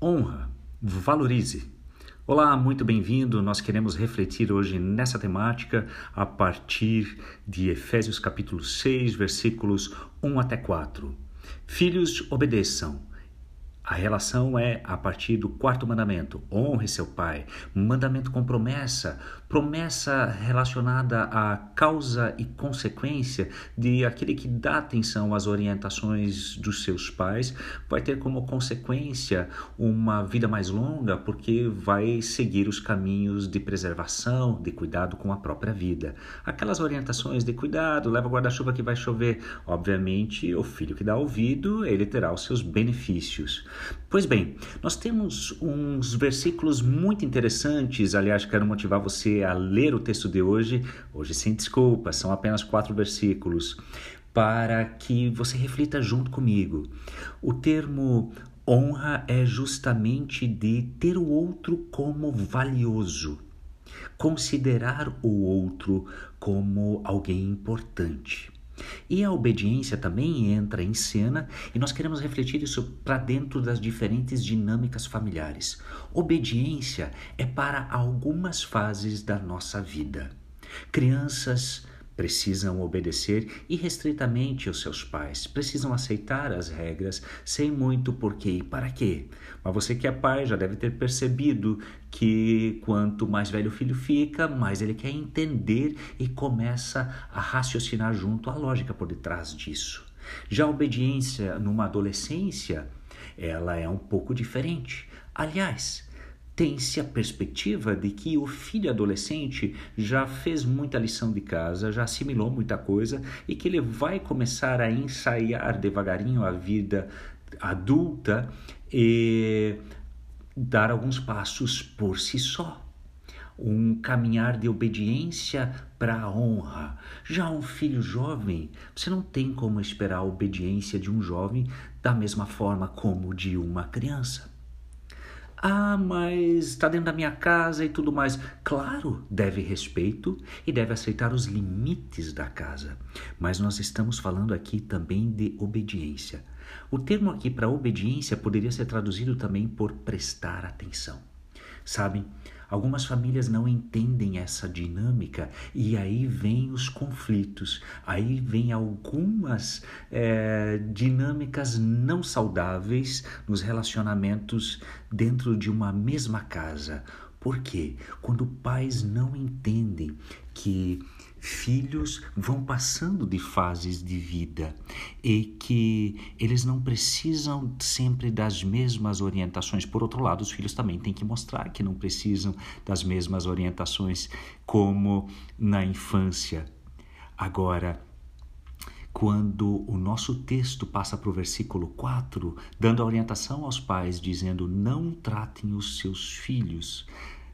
honra, valorize. Olá, muito bem-vindo. Nós queremos refletir hoje nessa temática a partir de Efésios capítulo 6, versículos 1 até 4. Filhos, obedeçam a relação é a partir do quarto mandamento: honre seu pai. Mandamento com promessa, promessa relacionada à causa e consequência de aquele que dá atenção às orientações dos seus pais, vai ter como consequência uma vida mais longa, porque vai seguir os caminhos de preservação, de cuidado com a própria vida. Aquelas orientações de cuidado, leva guarda-chuva que vai chover. Obviamente, o filho que dá ouvido, ele terá os seus benefícios. Pois bem, nós temos uns versículos muito interessantes. Aliás, quero motivar você a ler o texto de hoje, hoje sem desculpa, são apenas quatro versículos, para que você reflita junto comigo. O termo honra é justamente de ter o outro como valioso, considerar o outro como alguém importante. E a obediência também entra em cena e nós queremos refletir isso para dentro das diferentes dinâmicas familiares. Obediência é para algumas fases da nossa vida. Crianças precisam obedecer irrestritamente aos seus pais, precisam aceitar as regras sem muito porquê e para quê. Mas você que é pai já deve ter percebido que quanto mais velho o filho fica, mais ele quer entender e começa a raciocinar junto à lógica por detrás disso. Já a obediência numa adolescência, ela é um pouco diferente. Aliás, tem-se a perspectiva de que o filho adolescente já fez muita lição de casa, já assimilou muita coisa e que ele vai começar a ensaiar devagarinho a vida adulta e dar alguns passos por si só. Um caminhar de obediência para a honra. Já um filho jovem, você não tem como esperar a obediência de um jovem da mesma forma como de uma criança. Ah, mas está dentro da minha casa e tudo mais. Claro, deve respeito e deve aceitar os limites da casa. Mas nós estamos falando aqui também de obediência. O termo aqui para obediência poderia ser traduzido também por prestar atenção. Sabem, Algumas famílias não entendem essa dinâmica e aí vem os conflitos, aí vem algumas é, dinâmicas não saudáveis nos relacionamentos dentro de uma mesma casa. Por quê? Quando pais não entendem que filhos vão passando de fases de vida e que eles não precisam sempre das mesmas orientações. Por outro lado, os filhos também têm que mostrar que não precisam das mesmas orientações como na infância. Agora, quando o nosso texto passa para o versículo 4, dando a orientação aos pais, dizendo: Não tratem os seus filhos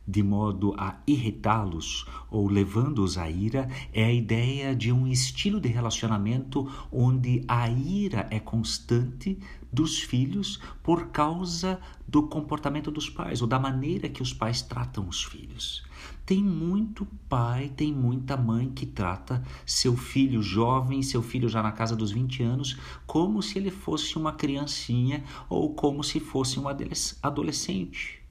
de modo a irritá-los ou levando-os à ira, é a ideia de um estilo de relacionamento onde a ira é constante dos filhos por causa do comportamento dos pais ou da maneira que os pais tratam os filhos. Tem muito pai, tem muita mãe que trata seu filho jovem, seu filho já na casa dos 20 anos, como se ele fosse uma criancinha ou como se fosse um adolescente.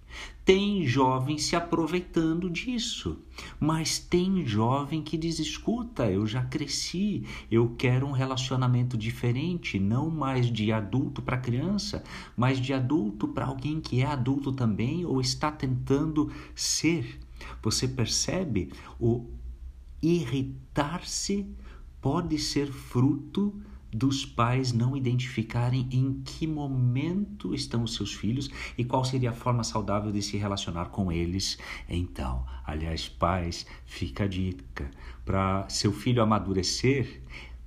Tem jovem se aproveitando disso, mas tem jovem que diz: escuta, eu já cresci, eu quero um relacionamento diferente, não mais de adulto para criança, mas de adulto para alguém que é adulto também ou está tentando ser. Você percebe? O irritar-se pode ser fruto dos pais não identificarem em que momento estão os seus filhos e qual seria a forma saudável de se relacionar com eles. Então, aliás, pais, fica a dica: para seu filho amadurecer,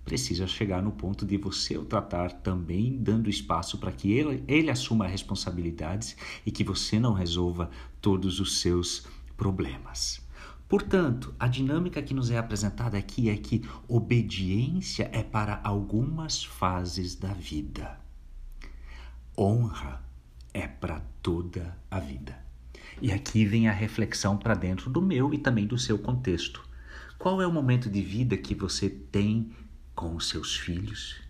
precisa chegar no ponto de você o tratar também dando espaço para que ele, ele assuma responsabilidades e que você não resolva todos os seus problemas. Portanto, a dinâmica que nos é apresentada aqui é que obediência é para algumas fases da vida. Honra é para toda a vida. E aqui vem a reflexão para dentro do meu e também do seu contexto. Qual é o momento de vida que você tem com os seus filhos?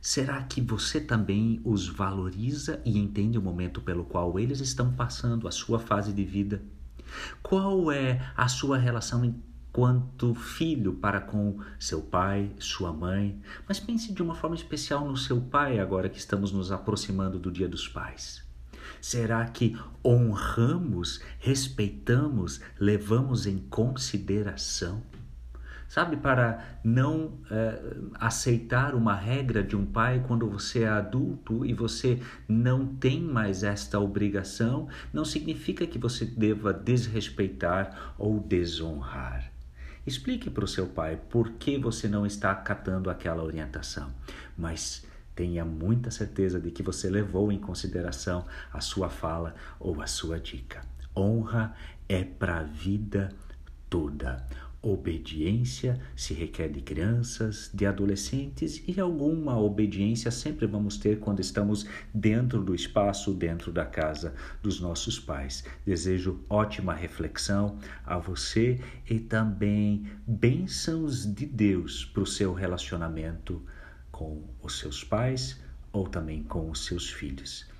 Será que você também os valoriza e entende o momento pelo qual eles estão passando, a sua fase de vida? Qual é a sua relação enquanto filho para com seu pai, sua mãe? Mas pense de uma forma especial no seu pai agora que estamos nos aproximando do Dia dos Pais. Será que honramos, respeitamos, levamos em consideração? Sabe, para não é, aceitar uma regra de um pai quando você é adulto e você não tem mais esta obrigação, não significa que você deva desrespeitar ou desonrar. Explique para o seu pai por que você não está acatando aquela orientação, mas tenha muita certeza de que você levou em consideração a sua fala ou a sua dica. Honra é para a vida toda. Obediência se requer de crianças, de adolescentes e alguma obediência sempre vamos ter quando estamos dentro do espaço, dentro da casa dos nossos pais. Desejo ótima reflexão a você e também bênçãos de Deus para o seu relacionamento com os seus pais ou também com os seus filhos.